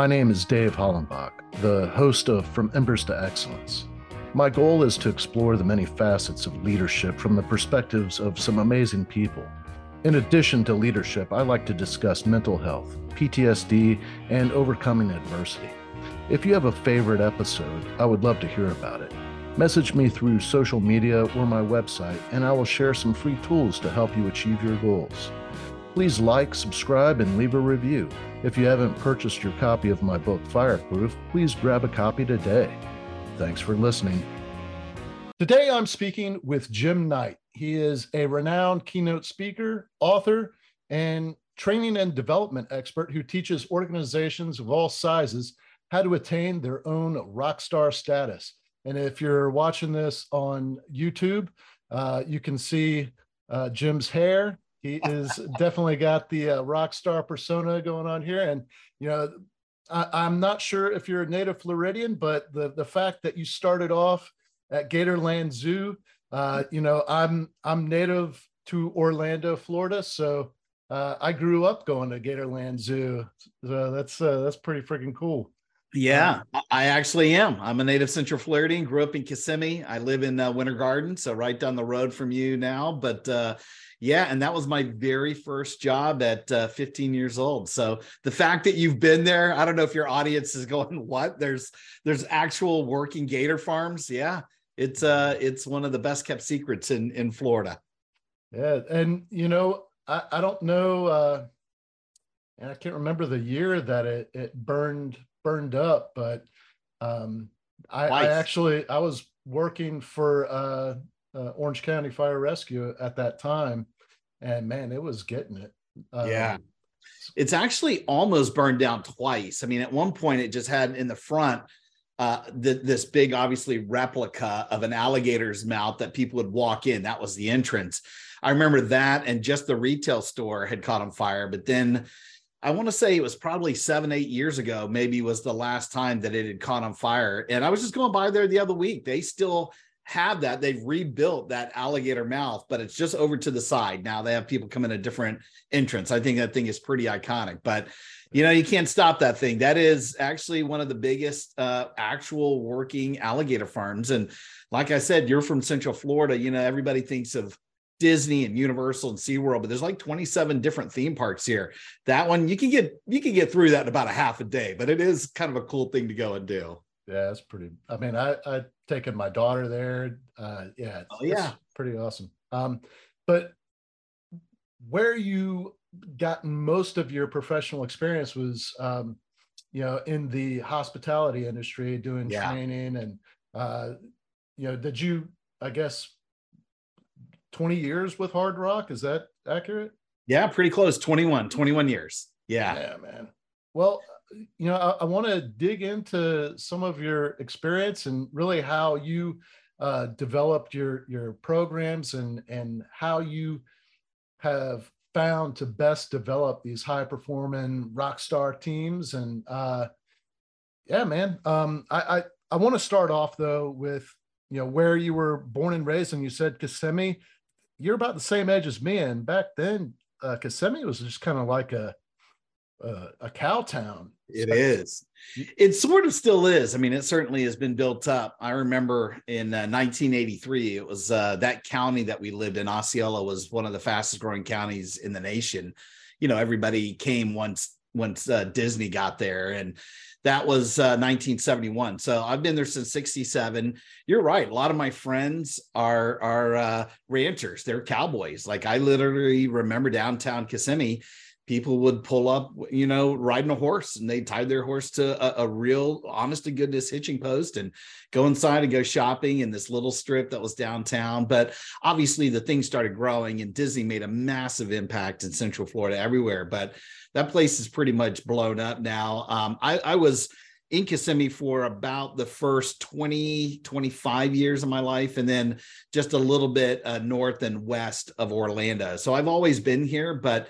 My name is Dave Hollenbach, the host of From Embers to Excellence. My goal is to explore the many facets of leadership from the perspectives of some amazing people. In addition to leadership, I like to discuss mental health, PTSD, and overcoming adversity. If you have a favorite episode, I would love to hear about it. Message me through social media or my website, and I will share some free tools to help you achieve your goals. Please like, subscribe, and leave a review. If you haven't purchased your copy of my book, Fireproof, please grab a copy today. Thanks for listening. Today I'm speaking with Jim Knight. He is a renowned keynote speaker, author, and training and development expert who teaches organizations of all sizes how to attain their own rock star status. And if you're watching this on YouTube, uh, you can see uh, Jim's hair he is definitely got the uh, rock star persona going on here. And, you know, I, am not sure if you're a native Floridian, but the, the fact that you started off at Gatorland Zoo, uh, you know, I'm, I'm native to Orlando, Florida. So uh, I grew up going to Gatorland Zoo. So that's, uh, that's pretty freaking cool. Yeah, I actually am. I'm a native Central Floridian. Grew up in Kissimmee. I live in uh, Winter Garden, so right down the road from you now. But uh, yeah, and that was my very first job at uh, 15 years old. So the fact that you've been there, I don't know if your audience is going, "What? There's there's actual working gator farms." Yeah, it's uh it's one of the best kept secrets in in Florida. Yeah, and you know, I I don't know, uh, and I can't remember the year that it it burned burned up, but um, I, I actually I was working for uh uh, Orange County Fire Rescue at that time, and man, it was getting it. Uh, yeah, it's actually almost burned down twice. I mean, at one point, it just had in the front uh, the, this big, obviously, replica of an alligator's mouth that people would walk in. That was the entrance. I remember that, and just the retail store had caught on fire. But then I want to say it was probably seven, eight years ago, maybe was the last time that it had caught on fire. And I was just going by there the other week. They still have that. They've rebuilt that alligator mouth, but it's just over to the side. Now they have people come in a different entrance. I think that thing is pretty iconic, but you know, you can't stop that thing. That is actually one of the biggest uh, actual working alligator farms. And like I said, you're from Central Florida. You know, everybody thinks of Disney and Universal and SeaWorld, but there's like 27 different theme parks here. That one you can get you can get through that in about a half a day, but it is kind of a cool thing to go and do. Yeah, it's pretty. I mean, I I taken my daughter there. Uh, yeah, oh, yeah, pretty awesome. Um, but where you gotten most of your professional experience was, um, you know, in the hospitality industry, doing yeah. training, and uh, you know, did you? I guess twenty years with Hard Rock. Is that accurate? Yeah, pretty close. 21, 21 years. Yeah. Yeah, man. Well, you know, I, I want to dig into some of your experience and really how you uh, developed your your programs and and how you have found to best develop these high performing rock star teams and uh, yeah man um, i i, I want to start off though with you know where you were born and raised and you said kissimmee you're about the same age as me and back then uh, kissimmee was just kind of like a uh, a cow town. It is. It sort of still is. I mean, it certainly has been built up. I remember in uh, 1983, it was uh, that county that we lived in. Osceola was one of the fastest growing counties in the nation. You know, everybody came once once uh, Disney got there, and that was 1971. Uh, so I've been there since 67. You're right. A lot of my friends are are uh, ranchers. They're cowboys. Like I literally remember downtown Kissimmee people would pull up, you know, riding a horse and they tied their horse to a, a, real honest to goodness hitching post and go inside and go shopping in this little strip that was downtown. But obviously the thing started growing and Disney made a massive impact in Central Florida everywhere. But that place is pretty much blown up now. Um, I, I was in Kissimmee for about the first 20, 25 years of my life, and then just a little bit uh, north and west of Orlando. So I've always been here, but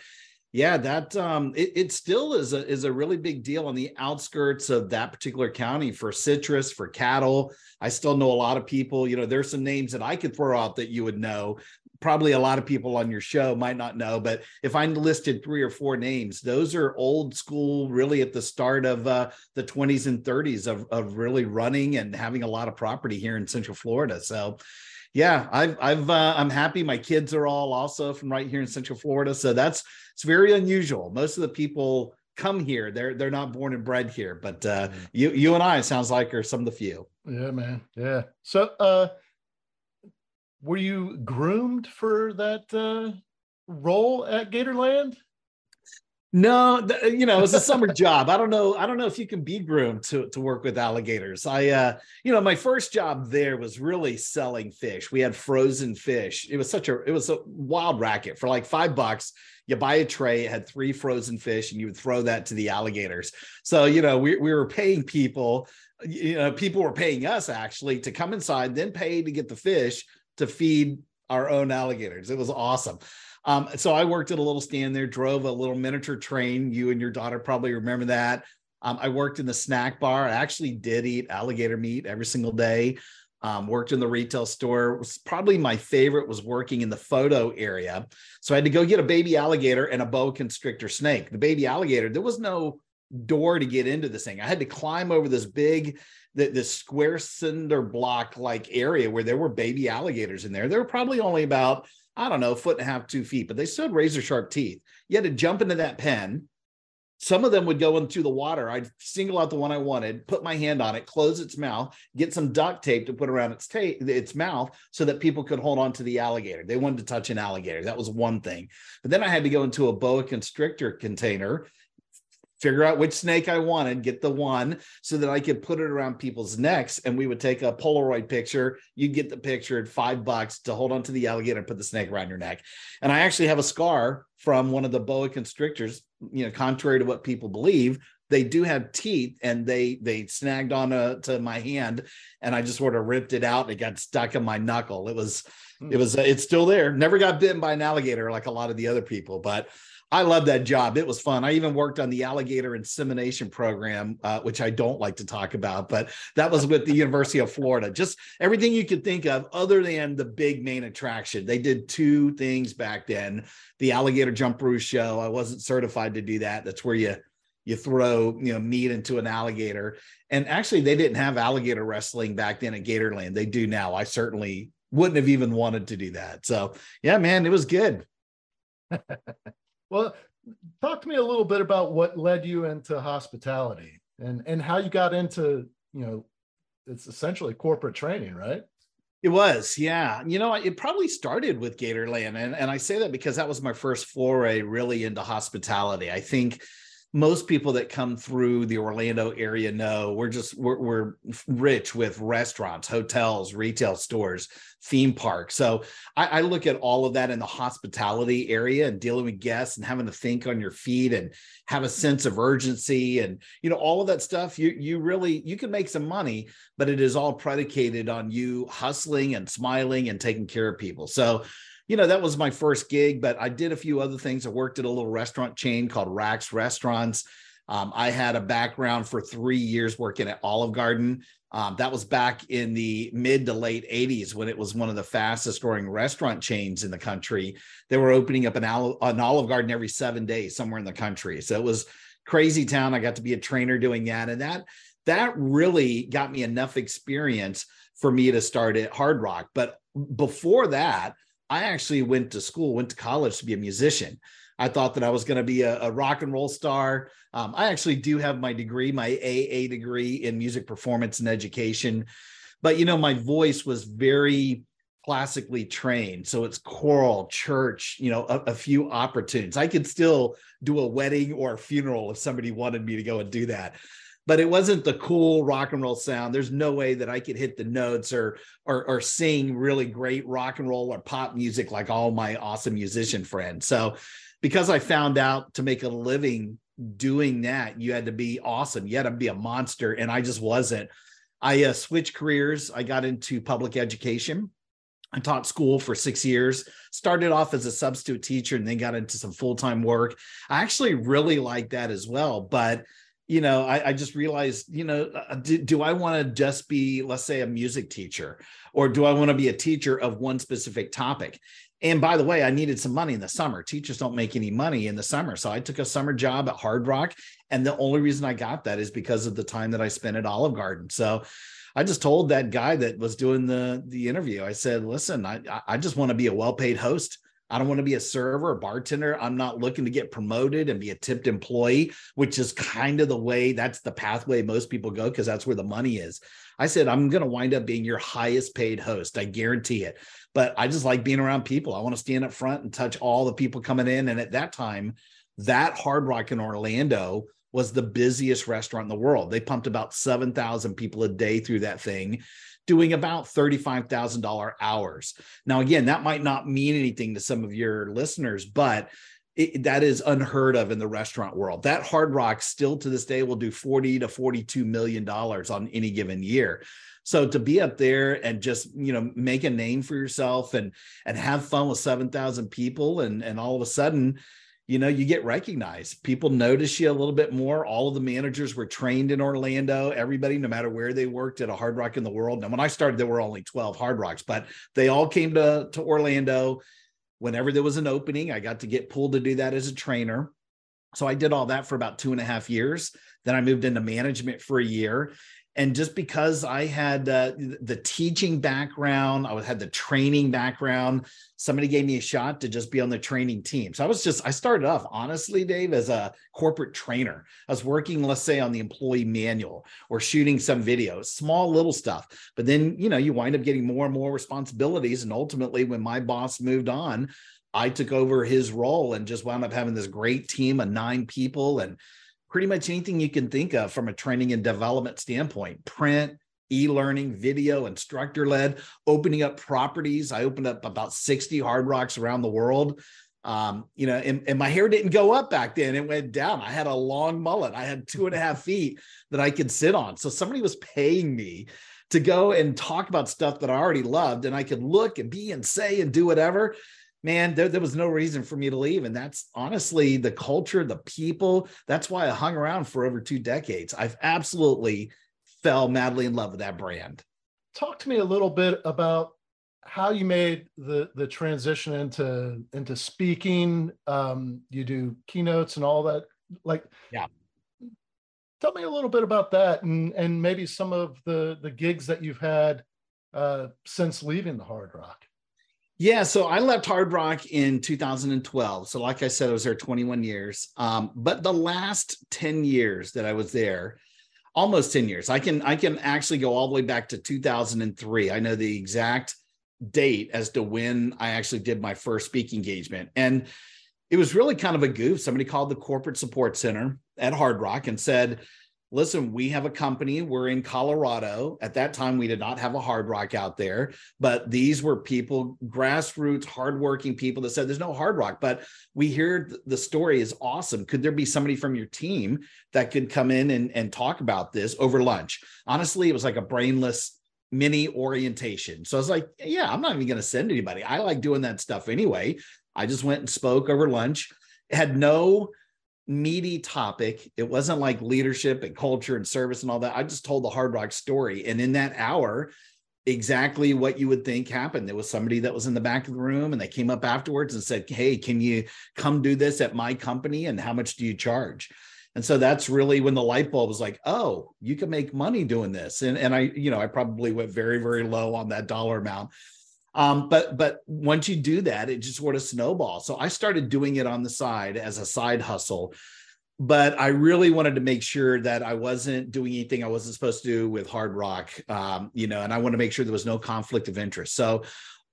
yeah, that um, it, it still is a is a really big deal on the outskirts of that particular county for citrus, for cattle. I still know a lot of people. You know, there's some names that I could throw out that you would know. probably a lot of people on your show might not know, but if I listed three or four names, those are old school, really at the start of uh, the 20s and 30s of, of really running and having a lot of property here in Central Florida. So, yeah, I've I've uh, I'm happy. My kids are all also from right here in Central Florida, so that's it's very unusual. Most of the people come here; they're they're not born and bred here. But uh, mm. you you and I sounds like are some of the few. Yeah, man. Yeah. So, uh, were you groomed for that uh, role at Gatorland? No, th- you know, it's a summer job. I don't know. I don't know if you can be groomed to, to work with alligators. I, uh, you know, my first job there was really selling fish. We had frozen fish. It was such a, it was a wild racket for like five bucks. You buy a tray, it had three frozen fish, and you would throw that to the alligators. So, you know, we, we were paying people, you know, people were paying us actually to come inside, then pay to get the fish to feed our own alligators. It was awesome. Um, so I worked at a little stand there, drove a little miniature train. You and your daughter probably remember that. Um, I worked in the snack bar. I actually did eat alligator meat every single day. Um, worked in the retail store. Was probably my favorite was working in the photo area. So I had to go get a baby alligator and a boa constrictor snake. The baby alligator, there was no door to get into this thing. I had to climb over this big, this square cinder block like area where there were baby alligators in there. There were probably only about I don't know, foot and a half, two feet, but they still had razor sharp teeth. You had to jump into that pen. Some of them would go into the water. I'd single out the one I wanted, put my hand on it, close its mouth, get some duct tape to put around its tape, its mouth, so that people could hold on to the alligator. They wanted to touch an alligator. That was one thing. But then I had to go into a boa constrictor container figure out which snake I wanted, get the one so that I could put it around people's necks. And we would take a Polaroid picture. You'd get the picture at five bucks to hold onto the alligator and put the snake around your neck. And I actually have a scar from one of the boa constrictors, you know, contrary to what people believe. They do have teeth, and they they snagged on a, to my hand, and I just sort of ripped it out, and it got stuck in my knuckle. It was, it hmm. was, it's still there. Never got bitten by an alligator like a lot of the other people, but I love that job. It was fun. I even worked on the alligator insemination program, uh, which I don't like to talk about, but that was with the University of Florida. Just everything you could think of, other than the big main attraction. They did two things back then: the alligator jumparoo show. I wasn't certified to do that. That's where you you throw you know meat into an alligator. And actually, they didn't have alligator wrestling back then at Gatorland. They do now. I certainly wouldn't have even wanted to do that. So yeah, man, it was good. Well, talk to me a little bit about what led you into hospitality and and how you got into you know it's essentially corporate training, right? It was, yeah. You know, it probably started with Gatorland, and and I say that because that was my first foray really into hospitality. I think most people that come through the Orlando area know we're just we're, we're rich with restaurants, hotels, retail stores, theme parks. So I, I, look at all of that in the hospitality area and dealing with guests and having to think on your feet and have a sense of urgency and you know all of that stuff. You you really you can make some money, but it is all predicated on you hustling and smiling and taking care of people. So you know, that was my first gig, but I did a few other things. I worked at a little restaurant chain called Racks Restaurants. Um, I had a background for three years working at Olive Garden. Um, that was back in the mid to late 80s when it was one of the fastest growing restaurant chains in the country. They were opening up an, an Olive Garden every seven days somewhere in the country. So it was crazy town. I got to be a trainer doing that. And that that really got me enough experience for me to start at Hard Rock. But before that, I actually went to school, went to college to be a musician. I thought that I was going to be a, a, rock and roll star. Um, I actually do have my degree, my AA degree in music performance and education. But, you know, my voice was very classically trained. So it's choral, church, you know, a, a few opportunities. I could still do a wedding or a funeral if somebody wanted me to go and do that but it wasn't the cool rock and roll sound. There's no way that I could hit the notes or, or or sing really great rock and roll or pop music like all my awesome musician friends. So because I found out to make a living doing that, you had to be awesome. You had to be a monster, and I just wasn't. I uh, switched careers. I got into public education. I taught school for six years, started off as a substitute teacher and then got into some full time work. I actually really like that as well. But you know, I, I, just realized, you know, uh, do, do I want to just be, let's say, a music teacher, or do I want to be a teacher of one specific topic? And by the way, I needed some money in the summer. Teachers don't make any money in the summer. So I took a summer job at Hard Rock. And the only reason I got that is because of the time that I spent at Olive Garden. So I just told that guy that was doing the, the interview, I said, listen, I, I just want to be a well paid host. I don't want to be a server, a bartender. I'm not looking to get promoted and be a tipped employee, which is kind of the way that's the pathway most people go because that's where the money is. I said, I'm going to wind up being your highest paid host. I guarantee it. But I just like being around people. I want to stand up front and touch all the people coming in. And at that time, that Hard Rock in Orlando was the busiest restaurant in the world. They pumped about 7,000 people a day through that thing doing about $35,000 hours. Now, again, that might not mean anything to some of your listeners, but it, that is unheard of in the restaurant world. That Hard Rock still to this day will do 40 to 42 million dollars on any given year. So to be up there and just, you know, make a name for yourself and and have fun with 7,000 people and and all of a sudden you know, you get recognized. People notice you a little bit more. All of the managers were trained in Orlando. Everybody, no matter where they worked at a Hard Rock in the world. Now, when I started, there were only 12 Hard Rocks, but they all came to, to Orlando. Whenever there was an opening, I got to get pulled to do that as a trainer. So I did all that for about two and a half years. Then I moved into management for a year and just because I had uh, the teaching background, I had the training background, somebody gave me a shot to just be on the training team. So I was just, I started off honestly, Dave, as a corporate trainer. I was working, let's say, on the employee manual or shooting some videos, small little stuff. But then, you know, you wind up getting more and more responsibilities. And ultimately, when my boss moved on, I took over his role and just wound up having this great team of nine people and pretty much anything you can think of from a training and development standpoint. Print e-learning video instructor led opening up properties. I opened up about 60 hard rocks around the world. Um, you know and, and my hair didn't go up back then. It went down. I had a long mullet. I had two and a half feet that i could sit on. So somebody was paying me to go and talk about stuff that i already loved and i could look and be and say and do whatever man, there, there was no reason for me to leave. And that's honestly the culture, the people. That's why I hung around for over two decades. I've absolutely fell madly in love with that brand. Talk to me a little bit about how you made the the transition into into speaking. Um, you do keynotes and all that. Like, yeah. Tell me a little bit about that, and and maybe some of the the gigs that you've had uh, since leaving the Hard Rock. Yeah, so I left Hard Rock in 2012. So, like I said, I was there 21 years. Um, but the last 10 years that I was there, almost 10 years, I can I can actually go all the way back to 2003. I know the exact date as to when I actually did my first speaking engagement, and it was really kind of a goof. Somebody called the corporate support center at Hard Rock and said, listen, we have a company. We're in Colorado. At that time, we did not have a hard rock out there, but these were people, grassroots, hardworking people that said there's no hard rock. But we hear the story is awesome. Could there be somebody from your team that could come in and, and talk about this over lunch? Honestly, it was like a brainless mini orientation. So I was like, yeah, I'm not even going to send anybody. I like doing that stuff anyway. I just went and spoke over lunch. Had no meaty topic. It wasn't like leadership and culture and service and all that. I just told the hard rock story. And in that hour, exactly what you would think happened. There was somebody that was in the back of the room and they came up afterwards and said, Hey, can you come do this at my company? And how much do you charge? And so that's really when the light bulb was like, oh, you can make money doing this. And, and I, you know, I probably went very, very low on that dollar amount. Um, but but once you do that, it just sort of snowballs. So I started doing it on the side as a side hustle. But I really wanted to make sure that I wasn't doing anything I wasn't supposed to do with hard rock, um, you know, and I want to make sure there was no conflict of interest. So,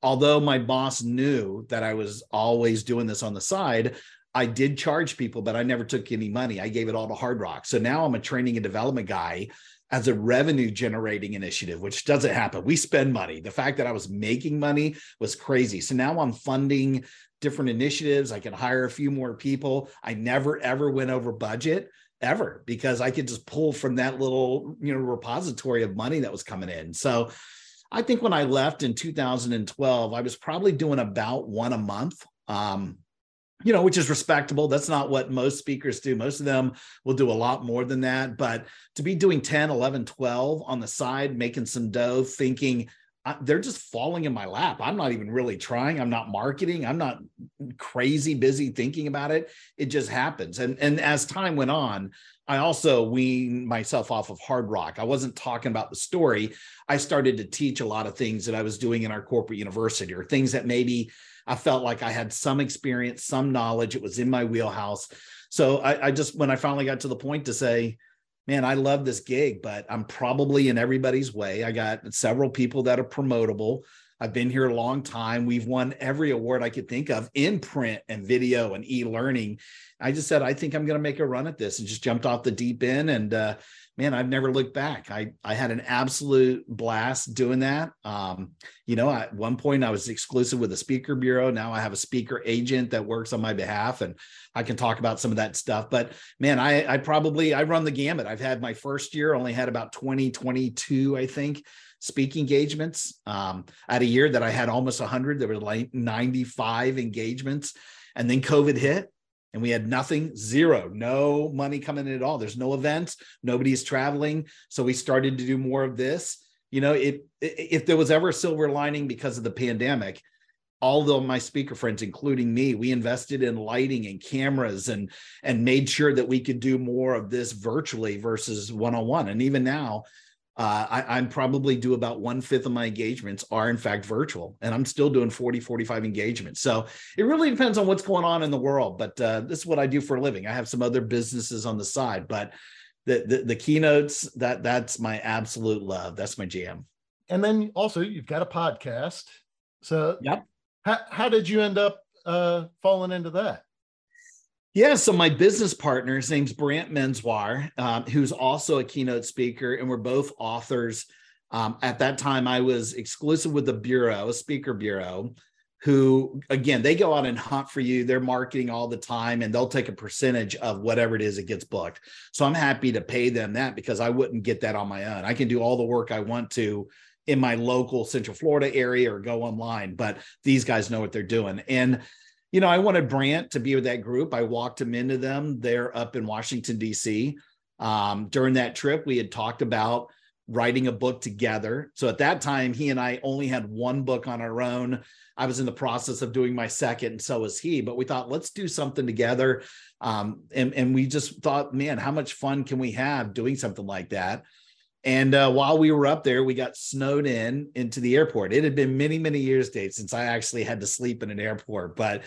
although my boss knew that I was always doing this on the side, I did charge people, but I never took any money. I gave it all to Hard Rock. So now I'm a training and development guy as a revenue generating initiative, which doesn't happen. We spend money. The fact that I was making money was crazy. So now I'm funding different initiatives. I can hire a few more people. I never ever went over budget ever because I could just pull from that little, you know, repository of money that was coming in. So I think when I left in 2012, I was probably doing about one a month. Um, you know, which is respectable. That's not what most speakers do. Most of them will do a lot more than that. But to be doing 10, 11, 12 on the side, making some dough, thinking they're just falling in my lap. I'm not even really trying. I'm not marketing. I'm not crazy busy thinking about it. It just happens. And and as time went on, I also weaned myself off of hard rock. I wasn't talking about the story. I started to teach a lot of things that I was doing in our corporate university or things that maybe I felt like I had some experience, some knowledge. It was in my wheelhouse. So I, I just, when I finally got to the point to say, man, I love this gig, but I'm probably in everybody's way. I got several people that are promotable. I've been here a long time. We've won every award I could think of in print and video and e-learning. I just said, I think I'm going to make a run at this and just jumped off the deep end. And uh, man, I've never looked back. I, I had an absolute blast doing that. Um, you know, at one point I was exclusive with the speaker bureau. Now I have a speaker agent that works on my behalf and I can talk about some of that stuff. But man, I, I probably, I run the gamut. I've had my first year, only had about 20, 22, I think, speaking engagements. Um, at a year that I had almost 100, there were like 95 engagements. And then COVID hit and we had nothing, zero, no money coming in at all. There's no events, nobody's traveling. So we started to do more of this. You know, it, if there was ever a silver lining because of the pandemic, all of my speaker friends, including me, we invested in lighting and cameras and and made sure that we could do more of this virtually versus one on one. And even now, uh, I, am probably do about one fifth of my engagements are in fact virtual, and I'm still doing 40, 45 engagements. So it really depends on what's going on in the world. But uh, this is what I do for a living. I have some other businesses on the side, but the, the, the keynotes that that's my absolute love. That's my jam. And then also you've got a podcast. So yep. How how did you end up uh, falling into that? Yeah, so my business partner, his name's Brant Menswar, um, who's also a keynote speaker, and we're both authors. Um, at that time, I was exclusive with the bureau, a speaker bureau, who again they go out and hunt for you. They're marketing all the time, and they'll take a percentage of whatever it is that gets booked. So I'm happy to pay them that because I wouldn't get that on my own. I can do all the work I want to in my local Central Florida area or go online, but these guys know what they're doing. And you know, I wanted Brant to be with that group. I walked him into them. They're up in Washington, D.C. Um, during that trip, we had talked about writing a book together. So at that time, he and I only had one book on our own. I was in the process of doing my second, and so was he. But we thought, let's do something together. Um, and, and we just thought, man, how much fun can we have doing something like that? And uh, while we were up there, we got snowed in into the airport. It had been many, many years, Dave, since I actually had to sleep in an airport. But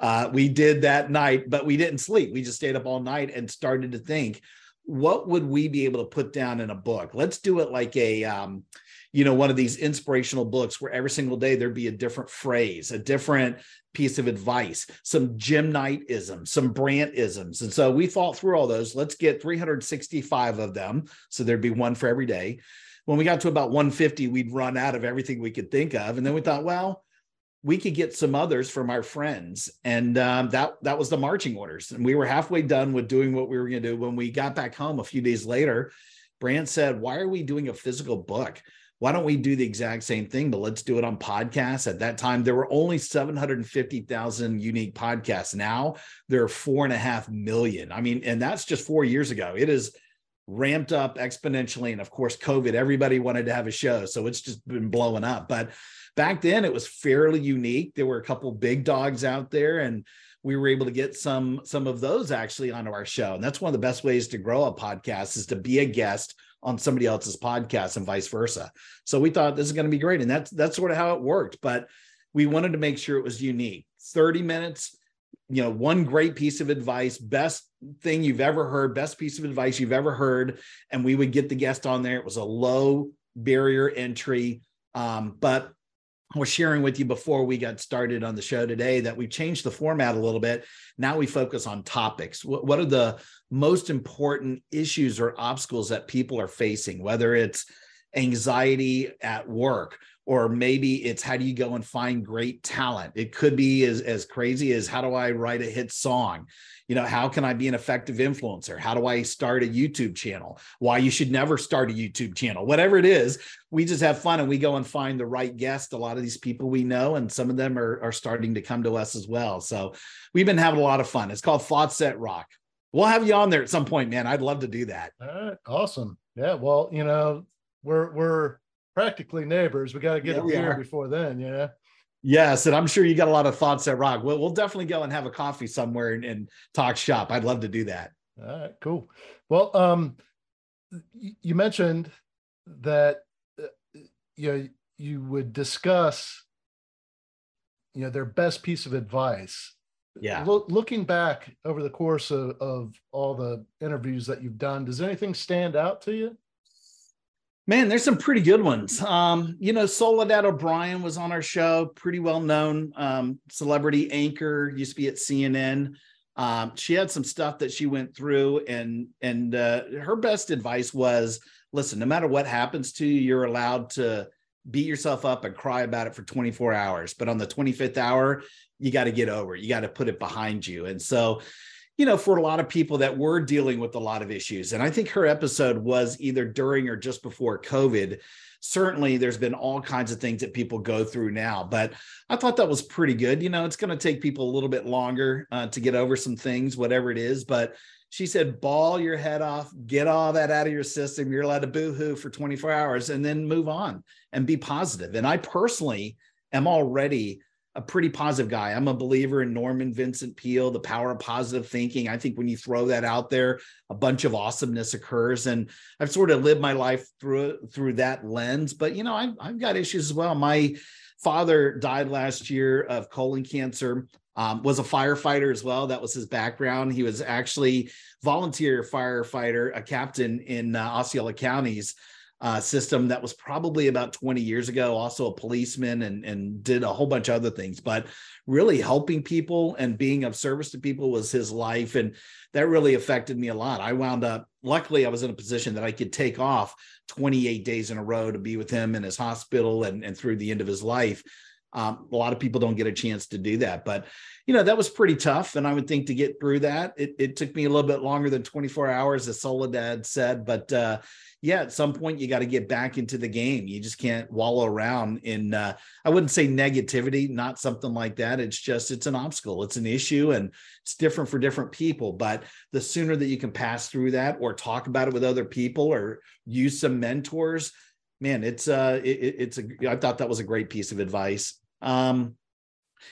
uh, we did that night, but we didn't sleep. We just stayed up all night and started to think, what would we be able to put down in a book? Let's do it like a, um, you know, one of these inspirational books where every single day there'd be a different phrase, a different piece of advice, some Jim Knight isms, some Brant isms. And so we thought through all those. Let's get 365 of them. So there'd be one for every day. When we got to about 150, we'd run out of everything we could think of. And then we thought, well, we could get some others from our friends. And um, that that was the marching orders. And we were halfway done with doing what we were going to do. When we got back home a few days later, Brant said, Why are we doing a physical book? Why don't we do the exact same thing, but let's do it on podcasts? At that time, there were only 750,000 unique podcasts. Now there are four and a half million. I mean, and that's just four years ago. It is ramped up exponentially. And of course, COVID, everybody wanted to have a show. So it's just been blowing up. But back then it was fairly unique. There were a couple big dogs out there and we were able to get some some of those actually onto our show. And that's one of the best ways to grow a podcast is to be a guest on somebody else's podcast and vice versa. So we thought this is going to be great. And that's that's sort of how it worked. But we wanted to make sure it was unique. 30 minutes, you know, one great piece of advice, best thing you've ever heard, best piece of advice you've ever heard. And we would get the guest on there. It was a low barrier entry. Um, but was sharing with you before we got started on the show today that we've changed the format a little bit. Now we focus on topics. What, are the most important issues or obstacles that people are facing, whether it's anxiety at work or maybe it's how do you go and find great talent it could be as, as crazy as how do i write a hit song you know how can i be an effective influencer? How do i start a youtube channel? Why you should never start a youtube channel? Whatever it is we just have fun and we go and find the right guest. A lot of these people we know and some of them are, are starting to come to us as well. So we've been having a lot of fun. It's called thoughts set rock. We'll have you on there at some point man. I'd love to do that. All right. Awesome. Yeah. Well you know we're we're practically neighbors. We got to get yeah, a beer before then, yeah. Yes, and I'm sure you got a lot of thoughts at Rock. We'll, we'll definitely go and have a coffee somewhere and, and talk shop. I'd love to do that. All right, cool. Well, um, you mentioned that uh, you know you would discuss you know their best piece of advice yeah Lo- looking back over the course of, of all the interviews that you've done does anything stand out to you man there's some pretty good ones um you know soledad o'brien was on our show pretty well known um celebrity anchor used to be at cnn um she had some stuff that she went through and and uh, her best advice was listen no matter what happens to you you're allowed to beat yourself up and cry about it for 24 hours but on the 25th hour you got to get over it. You got to put it behind you. And so, you know, for a lot of people that were dealing with a lot of issues, and I think her episode was either during or just before COVID. Certainly, there's been all kinds of things that people go through now, but I thought that was pretty good. You know, it's going to take people a little bit longer uh, to get over some things, whatever it is. But she said, bawl your head off, get all that out of your system. You're allowed to boohoo for 24 hours and then move on and be positive. And I personally am already a pretty positive guy. I'm a believer in Norman Vincent Peale, the power of positive thinking. I think when you throw that out there, a bunch of awesomeness occurs. And I've sort of lived my life through through that lens. But you know, I've, I've got issues as well. My father died last year of colon cancer. Um, was a firefighter as well. That was his background. He was actually volunteer firefighter, a captain in uh, Osceola counties uh, system that was probably about 20 years ago, also a policeman and, and did a whole bunch of other things. But really helping people and being of service to people was his life. And that really affected me a lot. I wound up, luckily, I was in a position that I could take off 28 days in a row to be with him in his hospital and, and through the end of his life. Um, a lot of people don't get a chance to do that, but you know that was pretty tough. And I would think to get through that, it, it took me a little bit longer than 24 hours, as Soledad said. But uh, yeah, at some point you got to get back into the game. You just can't wallow around in uh, I wouldn't say negativity, not something like that. It's just it's an obstacle, it's an issue, and it's different for different people. But the sooner that you can pass through that or talk about it with other people or use some mentors, man, it's uh it, it's a I thought that was a great piece of advice. Um,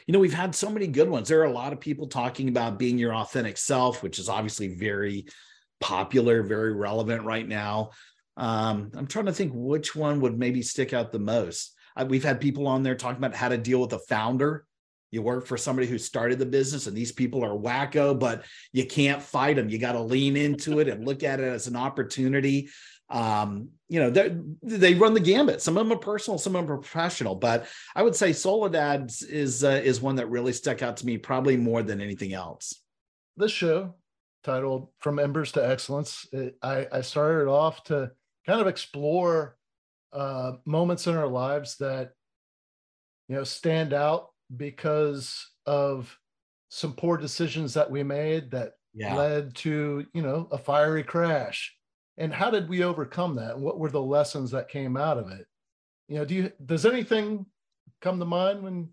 you know, we've had so many good ones. There are a lot of people talking about being your authentic self, which is obviously very popular, very relevant right now. Um, I'm trying to think which one would maybe stick out the most. We've had people on there talking about how to deal with a founder. You work for somebody who started the business, and these people are wacko, but you can't fight them. You got to lean into it and look at it as an opportunity. Um, you know, they run the gambit. Some of them are personal, some of them are professional. But I would say Soledad is uh, is one that really stuck out to me, probably more than anything else. This show, titled "From Embers to Excellence," it, I, I started off to kind of explore uh, moments in our lives that you know stand out because of some poor decisions that we made that yeah. led to you know a fiery crash. And how did we overcome that? What were the lessons that came out of it? You know do you does anything come to mind when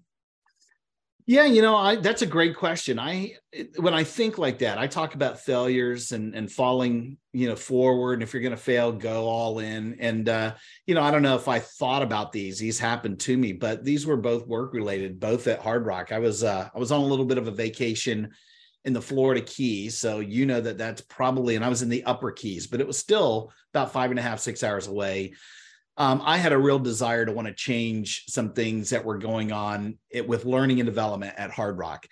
yeah, you know, I that's a great question. I when I think like that, I talk about failures and and falling, you know, forward. And if you're going to fail, go all in. And uh, you know, I don't know if I thought about these. These happened to me, but these were both work related, both at Hard Rock. I was uh, I was on a little bit of a vacation in the Florida Keys, so you know that that's probably. And I was in the Upper Keys, but it was still about five and a half, six hours away um, I had a real desire to want to change some things that were going on it, with learning and development at Hard Rock.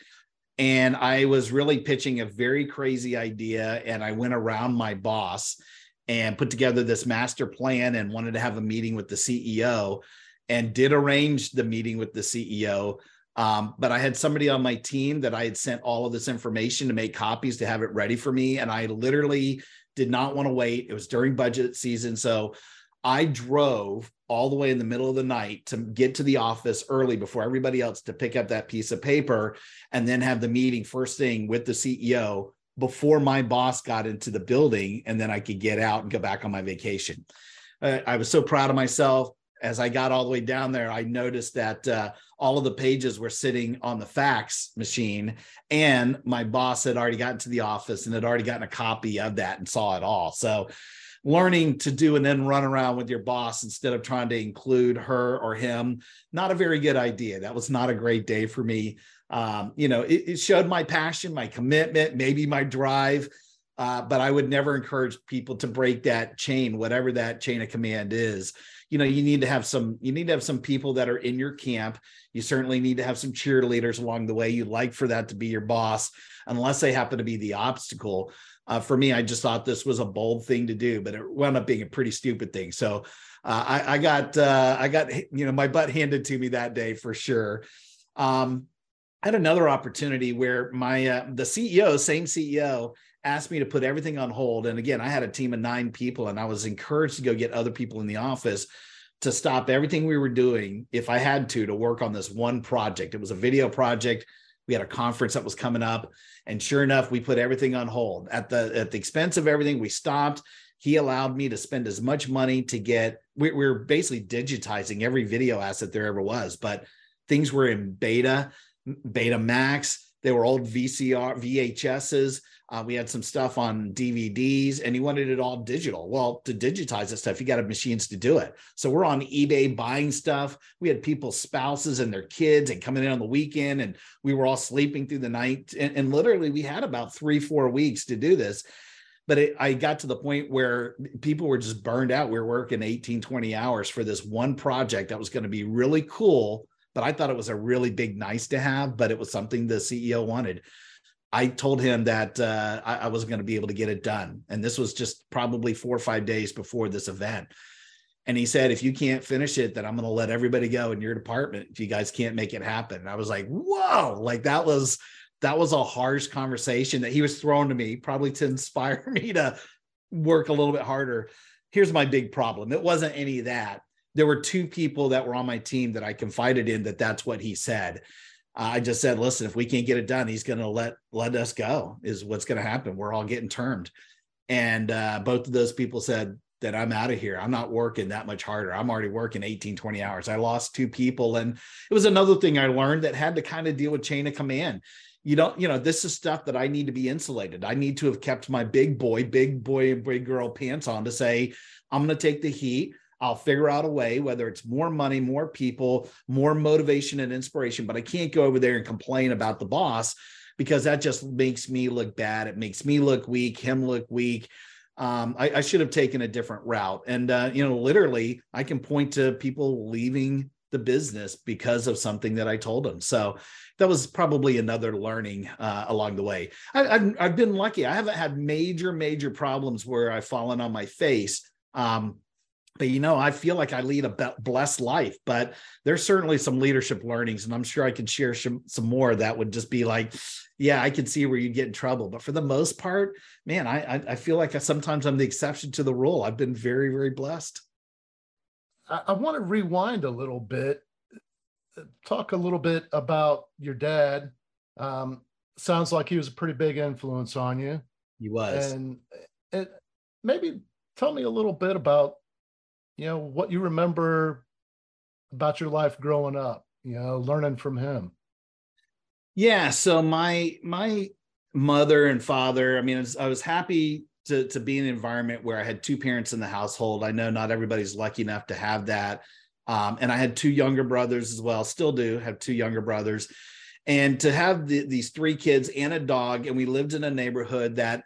And I was really pitching a very crazy idea. And I went around my boss and put together this master plan and wanted to have a meeting with the CEO and did arrange the meeting with the CEO. Um, but I had somebody on my team that I had sent all of this information to make copies to have it ready for me. And I literally did not want to wait. It was during budget season. So I drove all the way in the middle of the night to get to the office early before everybody else to pick up that piece of paper and then have the meeting first thing with the CEO before my boss got into the building and then I could get out and go back on my vacation. Uh, I was so proud of myself. As I got all the way down there, I noticed that uh, all of the pages were sitting on the fax machine, and my boss had already gotten to the office and had already gotten a copy of that and saw it all. So learning to do and then run around with your boss instead of trying to include her or him not a very good idea. That was not a great day for me. Um, you know it, it, showed my passion my commitment maybe my drive uh, but i would never encourage people to break that chain whatever that chain of command is. You know you need to have some you need to have some people that are in your camp. You certainly need to have some cheerleaders along the way you'd like for that to be your boss unless they happen to be the obstacle uh, for me, I just thought this was a bold thing to do, but it wound up being a pretty stupid thing. So uh, I, I, got uh, I got you know my butt handed to me that day for sure. Um, I had another opportunity where my uh, the CEO, same CEO, asked me to put everything on hold. And again, I had a team of nine people, and I was encouraged to go get other people in the office to stop everything we were doing if I had to to work on this one project. It was a video project. We had a conference that was coming up and sure enough, we put everything on hold at the at the expense of everything. We stopped. He allowed me to spend as much money to get. We, we we're basically digitizing every video asset there ever was, but things were in beta, Betamax. They were old VCR VHSs. Uh, we had some stuff on DVDs, and he wanted it all digital. Well, to digitize that stuff, you got to have machines to do it. So we're on eBay buying stuff. We had people's spouses and their kids, and coming in on the weekend, and we were all sleeping through the night. And, and literally, we had about three, four weeks to do this. But it, I got to the point where people were just burned out. We were working 18, 20 hours for this one project that was going to be really cool. But I thought it was a really big, nice to have, but it was something the CEO wanted. I told him that uh, I, I, wasn't going to be able to get it done. And this was just probably four or five days before this event. And he said, if you can't finish it, then I'm going to let everybody go in your department if you guys can't make it happen. And I was like, whoa, like that was that was a harsh conversation that he was throwing to me, probably to inspire me to work a little bit harder. Here's my big problem. It wasn't any of that. There were two people that were on my team that I confided in that that's what he said. I just said, listen, if we can't get it done, he's going to let let us go. Is what's going to happen. We're all getting termed, and uh, both of those people said that I'm out of here. I'm not working that much harder. I'm already working 18, 20 hours. I lost two people, and it was another thing I learned that had to kind of deal with chain of command. You don't, you know, this is stuff that I need to be insulated. I need to have kept my big boy, big boy, big girl pants on to say, I'm going to take the heat. I'll figure out a way, whether it's more money, more people, more motivation and inspiration, but I can't go over there and complain about the boss because that just makes me look bad. It makes me look weak, him look weak. Um, I, I, should have taken a different route. And, uh, you know, literally, I can point to people leaving the business because of something that I told them. So that was probably another learning uh, along the way. I, have I've been lucky. I haven't had major, major problems where I've fallen on my face. Um, but you know, I feel like I lead a blessed life, but there's certainly some leadership learnings, and I'm sure I could share some, some more that would just be like, yeah, I can see where you'd get in trouble. But for the most part, man, I, I feel like I, sometimes I'm the exception to the rule. I've been very, very blessed. I, I want to rewind a little bit, talk a little bit about your dad. Um, sounds like he was a pretty big influence on you. He was. And it, maybe tell me a little bit about you know what you remember about your life growing up you know learning from him. Yeah so my my mother and father i mean I was, I was happy to, to be in an environment where i had two parents in the household. I know not everybody's lucky enough to have that. Um, and i had two younger brothers as well still do have two younger brothers. And to have the, these three kids and a dog and we lived in a neighborhood that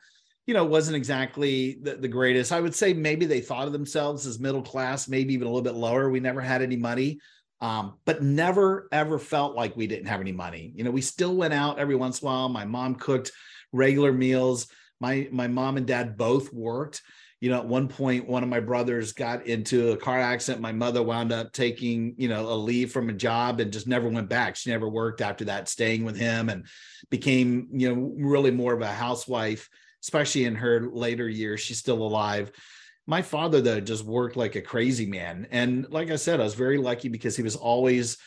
you know, wasn't exactly the, the, greatest. I would say maybe they thought of themselves as middle class, maybe even a little bit lower. We never had any money, um, but never ever felt like we didn't have any money. You know, we still went out every once in a while. My mom cooked regular meals. My my mom and dad both worked. You know, at one point, one of my brothers got into a car accident. My mother wound up taking, you know, a leave from a job and just never went back. She never worked after that, staying with him and became, you know, really more of a housewife especially in her later years. She's still alive. My father, though, just worked like a crazy man. And like I said, I was very lucky because he was always,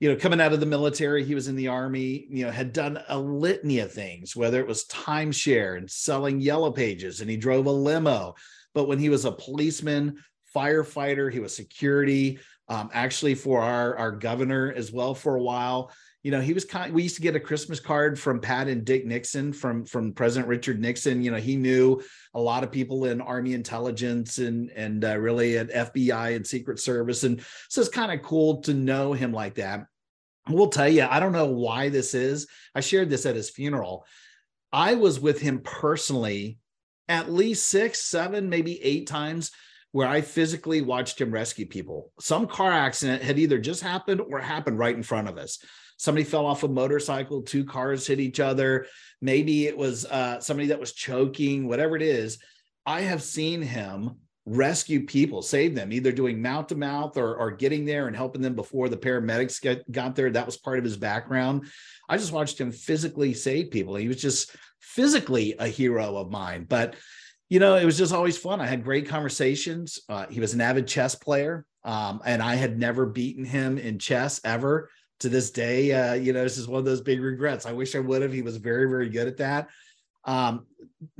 you know, coming out of the military, he was in the army, you know, had done a litany of things, whether it was timeshare and selling yellow pages, and he drove a limo. But when he was a policeman, firefighter, he was security, um, actually for our, our governor as well for a while you know, he was kind. We used to get a Christmas card from Pat and Dick Nixon from from President Richard Nixon. You know, he knew a lot of people in Army intelligence and and uh, really at FBI and Secret Service, and so it's kind of cool to know him like that. We'll tell you, I don't know why this is. I shared this at his funeral. I was with him personally at least six, seven, maybe eight times where I physically watched him rescue people. Some car accident had either just happened or happened right in front of us somebody fell off a motorcycle, two cars hit each other. Maybe it was uh, somebody that was choking, whatever it is. I have seen him rescue people, save them, either doing mouth to mouth or, getting there and helping them before the paramedics get, got there. That was part of his background. I just watched him physically save people. He was just physically a hero of mine. But, you know, it was just always fun. I had great conversations. Uh, he was an avid chess player, um, and I had never beaten him in chess ever to this day, uh, you know, this is one of those big regrets. I wish I would have. He was very, very good at that. Um,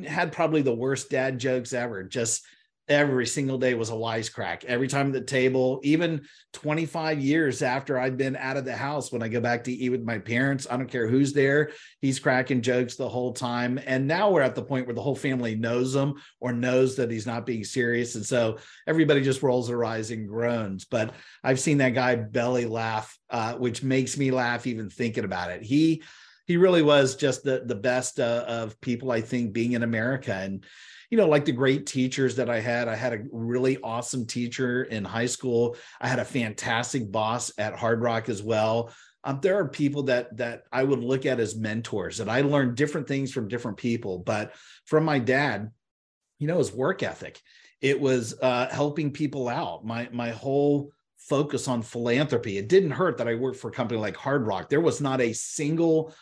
had probably the worst dad jokes ever. Just every single day was a wisecrack. Every time at the table, even 25 years after I'd been out of the house, when I go back to eat with my parents, I don't care who's there, he's cracking jokes the whole time. And now we're at the point where the whole family knows him or knows that he's not being serious. And so everybody just rolls their eyes and groans. But I've seen that guy belly laugh, uh, which makes me laugh even thinking about it. He he really was just the the best uh, of people, I think, being in America. And you know, like the great teachers that I had. I had a really awesome teacher in high school. I had a fantastic boss at Hard Rock as well. Um, there are people that that I would look at as mentors, and I learned different things from different people. But from my dad, you know, his work ethic, it was uh, helping people out. My my whole focus on philanthropy. It didn't hurt that I worked for a company like Hard Rock. There was not a single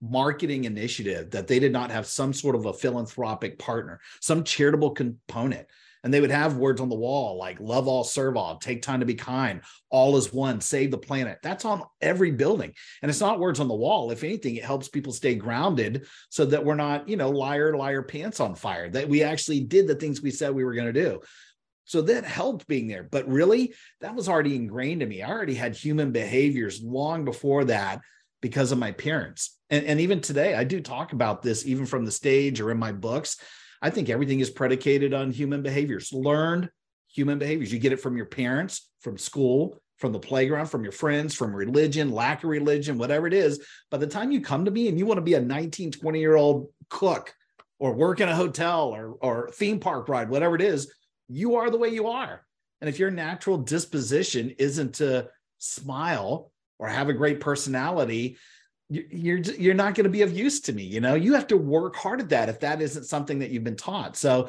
marketing initiative that they did not have some sort of a philanthropic partner, some charitable component. And they would have words on the wall like love all, serve all, take time to be kind, all is one, save the planet. That's on every building. And it's not words on the wall. If anything, it helps people stay grounded so that we're not, you know, liar, liar, pants on fire, that we actually did the things we said we were going to do. So that helped being there. But really, that was already ingrained in me. I already had human behaviors long before that because of my parents. And, and even today, I do talk about this even from the stage or in my books. I think everything is predicated on human behaviors, learned human behaviors. You get it from your parents, from school, from the playground, from your friends, from religion, lack of religion, whatever it is. By the time you come to me and you want to be a 19, 20 year old cook or work in a hotel or, or theme park ride, whatever it is, you are the way you are. And if your natural disposition isn't to smile or have a great personality, you're you're not going to be of use to me you know? You have to work hard at that if that isn't something that you've been taught. So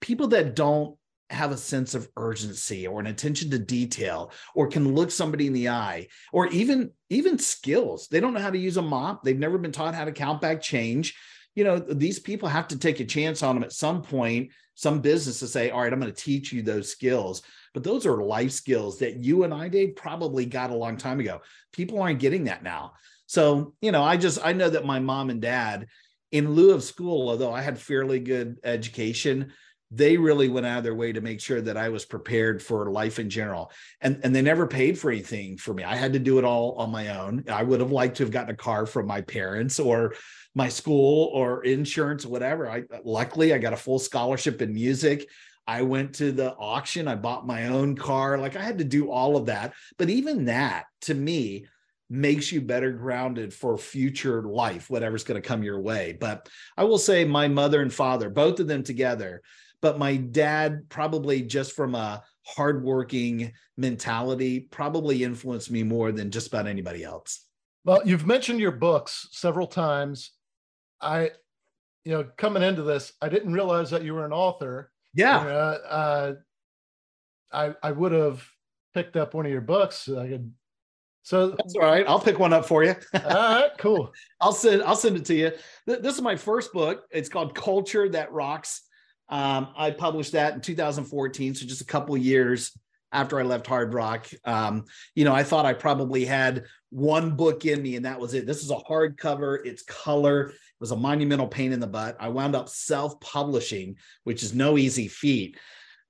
people that don't have a sense of urgency or an attention to detail or can look somebody in the eye or even even skills they don't know how to use a mop they've never been taught how to count back change you know these people have to take a chance on them at some point some business to say all right i'm going to teach you those skills but those are life skills that you and i dave probably got a long time ago people aren't getting that now so, you know, I just I know that my mom and dad, in lieu of school, although I had fairly good education, they really went out of their way to make sure that I was prepared for life in general. And, and they never paid for anything for me. I had to do it all on my own. I would have liked to have gotten a car from my parents or my school or insurance, or whatever. I luckily I got a full scholarship in music. I went to the auction, I bought my own car. Like I had to do all of that. But even that to me, makes you better grounded for future life, whatever's going to come your way. But I will say, my mother and father, both of them together, but my dad, probably just from a hardworking mentality, probably influenced me more than just about anybody else. Well, you've mentioned your books several times. I, you know, coming into this, I didn't realize that you were an author. Yeah. Uh, uh, I I would have picked up one of your books. I could so that's all right. I'll pick one up for you. all right, cool. I'll send I'll send it to you. This is my first book. It's called Culture That Rocks. Um, I published that in 2014, so just a couple years after I left Hard Rock. Um, you know, I thought I probably had one book in me, and that was it. This is a hardcover. It's color. Was a monumental pain in the butt. I wound up self-publishing, which is no easy feat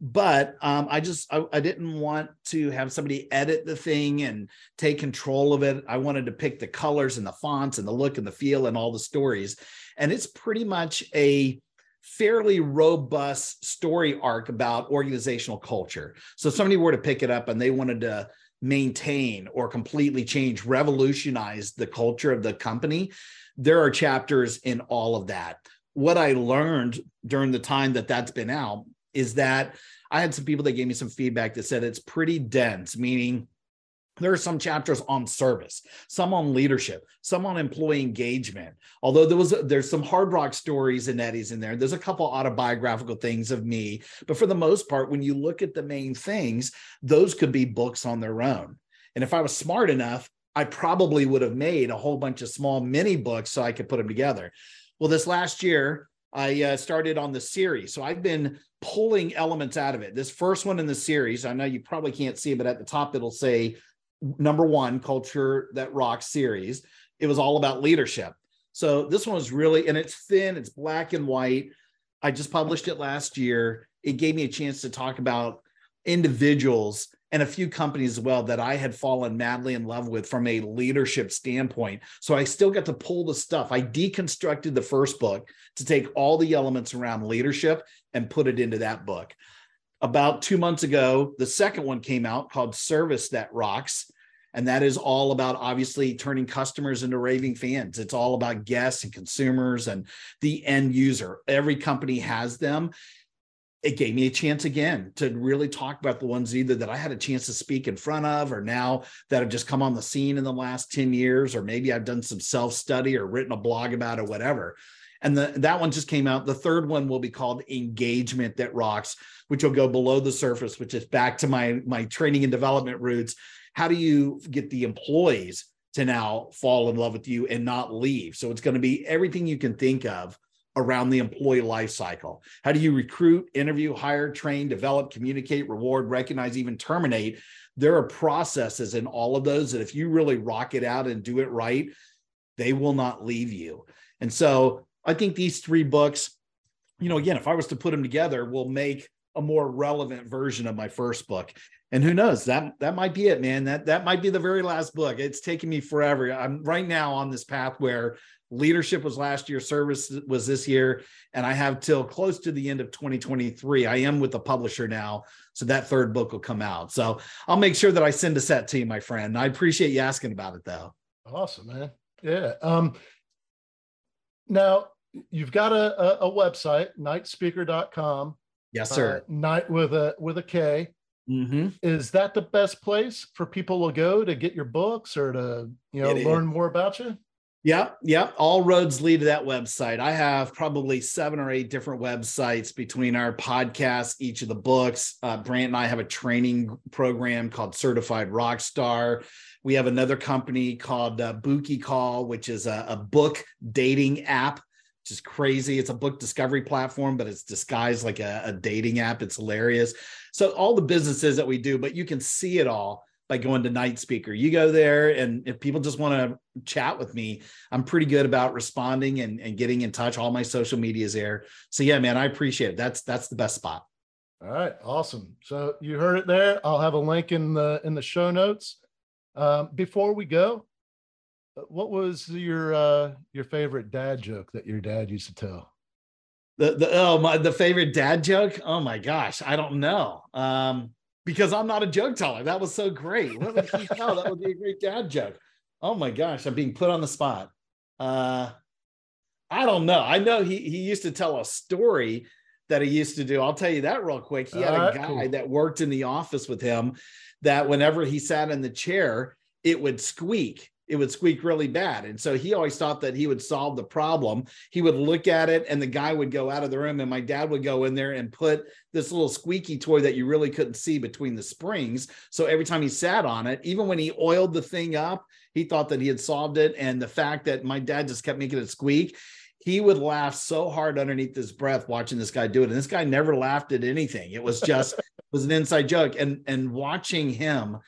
but um, I just I, I, didn't want to have somebody edit the thing and take control of it. I wanted to pick the colors and the fonts and the look and the feel and all the stories, and it's pretty much a fairly robust story arc about organizational culture. So if somebody were to pick it up and they wanted to maintain or completely change, revolutionize the culture of the company, there are chapters in all of that. What I learned during the time that that's been out is that I had some people that gave me some feedback that said it's pretty dense, meaning there are some chapters on service, some on leadership, some on employee engagement. Although there was there's some hard rock stories and Eddie's in there. There's a couple autobiographical things of me, but for the most part, when you look at the main things, those could be books on their own. And if I was smart enough, I probably would have made a whole bunch of small mini books so I could put them together. Well, this last year, I uh, started on the series. So I've been pulling elements out of it. This first one in the series, I know you probably can't see, but at the top it'll say number one, Culture That Rocks series. It was all about leadership. So this one was really, and it's thin, it's black and white. I just published it last year. It gave me a chance to talk about individuals and a few companies as well that I had fallen madly in love with from a leadership standpoint. So I still got to pull the stuff. I deconstructed the first book to take all the elements around leadership and put it into that book. About two months ago, the second one came out called Service That Rocks. And that is all about obviously turning customers into raving fans. It's all about guests and consumers and the end user. Every company has them it gave me a chance again to really talk about the ones either that I had a chance to speak in front of, or now that have just come on the scene in the last 10 years, or maybe I've done some self study or written a blog about it, whatever. And the, that one just came out. The third one will be called Engagement That Rocks, which will go below the surface, which is back to my, my training and development roots. How do you get the employees to now fall in love with you and not leave? So it's going to be everything you can think of around the employee life cycle. How do you recruit, interview, hire, train, develop, communicate, reward, recognize, even terminate? There are processes in all of those that if you really rock it out and do it right, they will not leave you. And so I think these three books, you know, again, if I was to put them together, will make a more relevant version of my first book. And who knows? That that might be it, man. That that might be the very last book. It's taken me forever. I'm right now on this path where leadership was last year, service was this year, and I have till close to the end of 2023. I am with the publisher now, so that third book will come out. So I'll make sure that I send a set to you, my friend. I appreciate you asking about it, though. Awesome, man. Yeah. Um, now you've got a, a, a website, knightspeaker.com. Yes, sir. Uh, night with a with a K. Mm-hmm. Is that the best place for people to go to get your books or to you know it learn is. more about you? Yep, yep. All roads lead to that website. I have probably seven or eight different websites between our podcasts, each of the books. Uh, Brant and I have a training program called Certified Rockstar. We have another company called uh, Booky Call, which is a, a book dating app, which is crazy. It's a book discovery platform, but it's disguised like a, a dating app. It's hilarious. So all the businesses that we do, but you can see it all by going to Knight Speaker. You go there, and if people just want to chat with me, I'm pretty good about responding and, and getting in touch. All my social media is there. So yeah, man, I appreciate it. That's that's the best spot. All right, awesome. So you heard it there. I'll have a link in the in the show notes. Um, before we go, what was your uh, your favorite dad joke that your dad used to tell? The the oh my the favorite dad joke? Oh my gosh, I don't know. Um, because I'm not a joke teller. That was so great. What would he tell? That would be a great dad joke. Oh my gosh, I'm being put on the spot. Uh, I don't know. I know he he used to tell a story that he used to do. I'll tell you that real quick. He had a guy cool. that worked in the office with him that whenever he sat in the chair, it would squeak it would squeak really bad. And so he always thought that he would solve the problem. He would look at it and the guy would go out of the room and my dad would go in there and put this little squeaky toy that you really couldn't see between the springs. So every time he sat on it, even when he oiled the thing up, he thought that he had solved it. And the fact that my dad just kept making it squeak, he would laugh so hard underneath his breath watching this guy do it. And this guy never laughed at anything. It was just it was an inside joke. And and watching him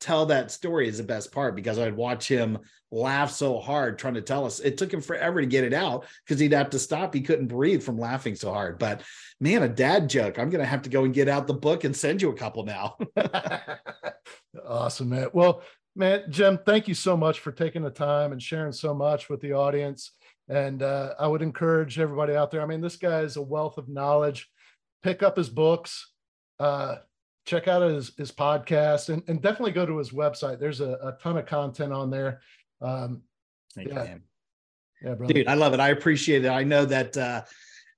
tell that story is the best part because I'd watch him laugh so hard trying to tell us. It took him forever to get it out because he'd have to stop. He couldn't breathe from laughing so hard. But man, a dad joke. I'm going to have to go and get out the book and send you a couple now. awesome, man. Well, man, Jim, thank you so much for taking the time and sharing so much with the audience. And uh, I would encourage everybody out there. I mean, this guy is a wealth of knowledge. Pick up his books. Uh, check out his, his podcast and, and definitely go to his website. There's a, a ton of content on there. Um, Thank yeah. you, man. Yeah, brother. Dude, I love it. I appreciate it. I know that uh,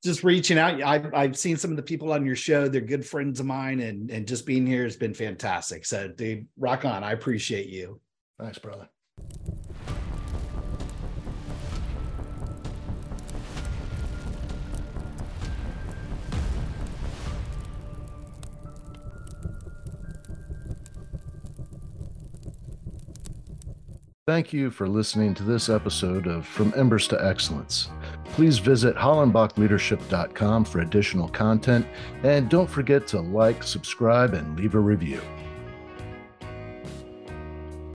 just reaching out, I've, I've seen some of the people on your show. They're good friends of mine, and, and just being here has been fantastic. So, dude, rock on. I appreciate you. Thanks, brother. Thank you for listening to this episode of From Embers to Excellence. Please visit hollenbachleadership.com for additional content, and don't forget to like, subscribe, and leave a review.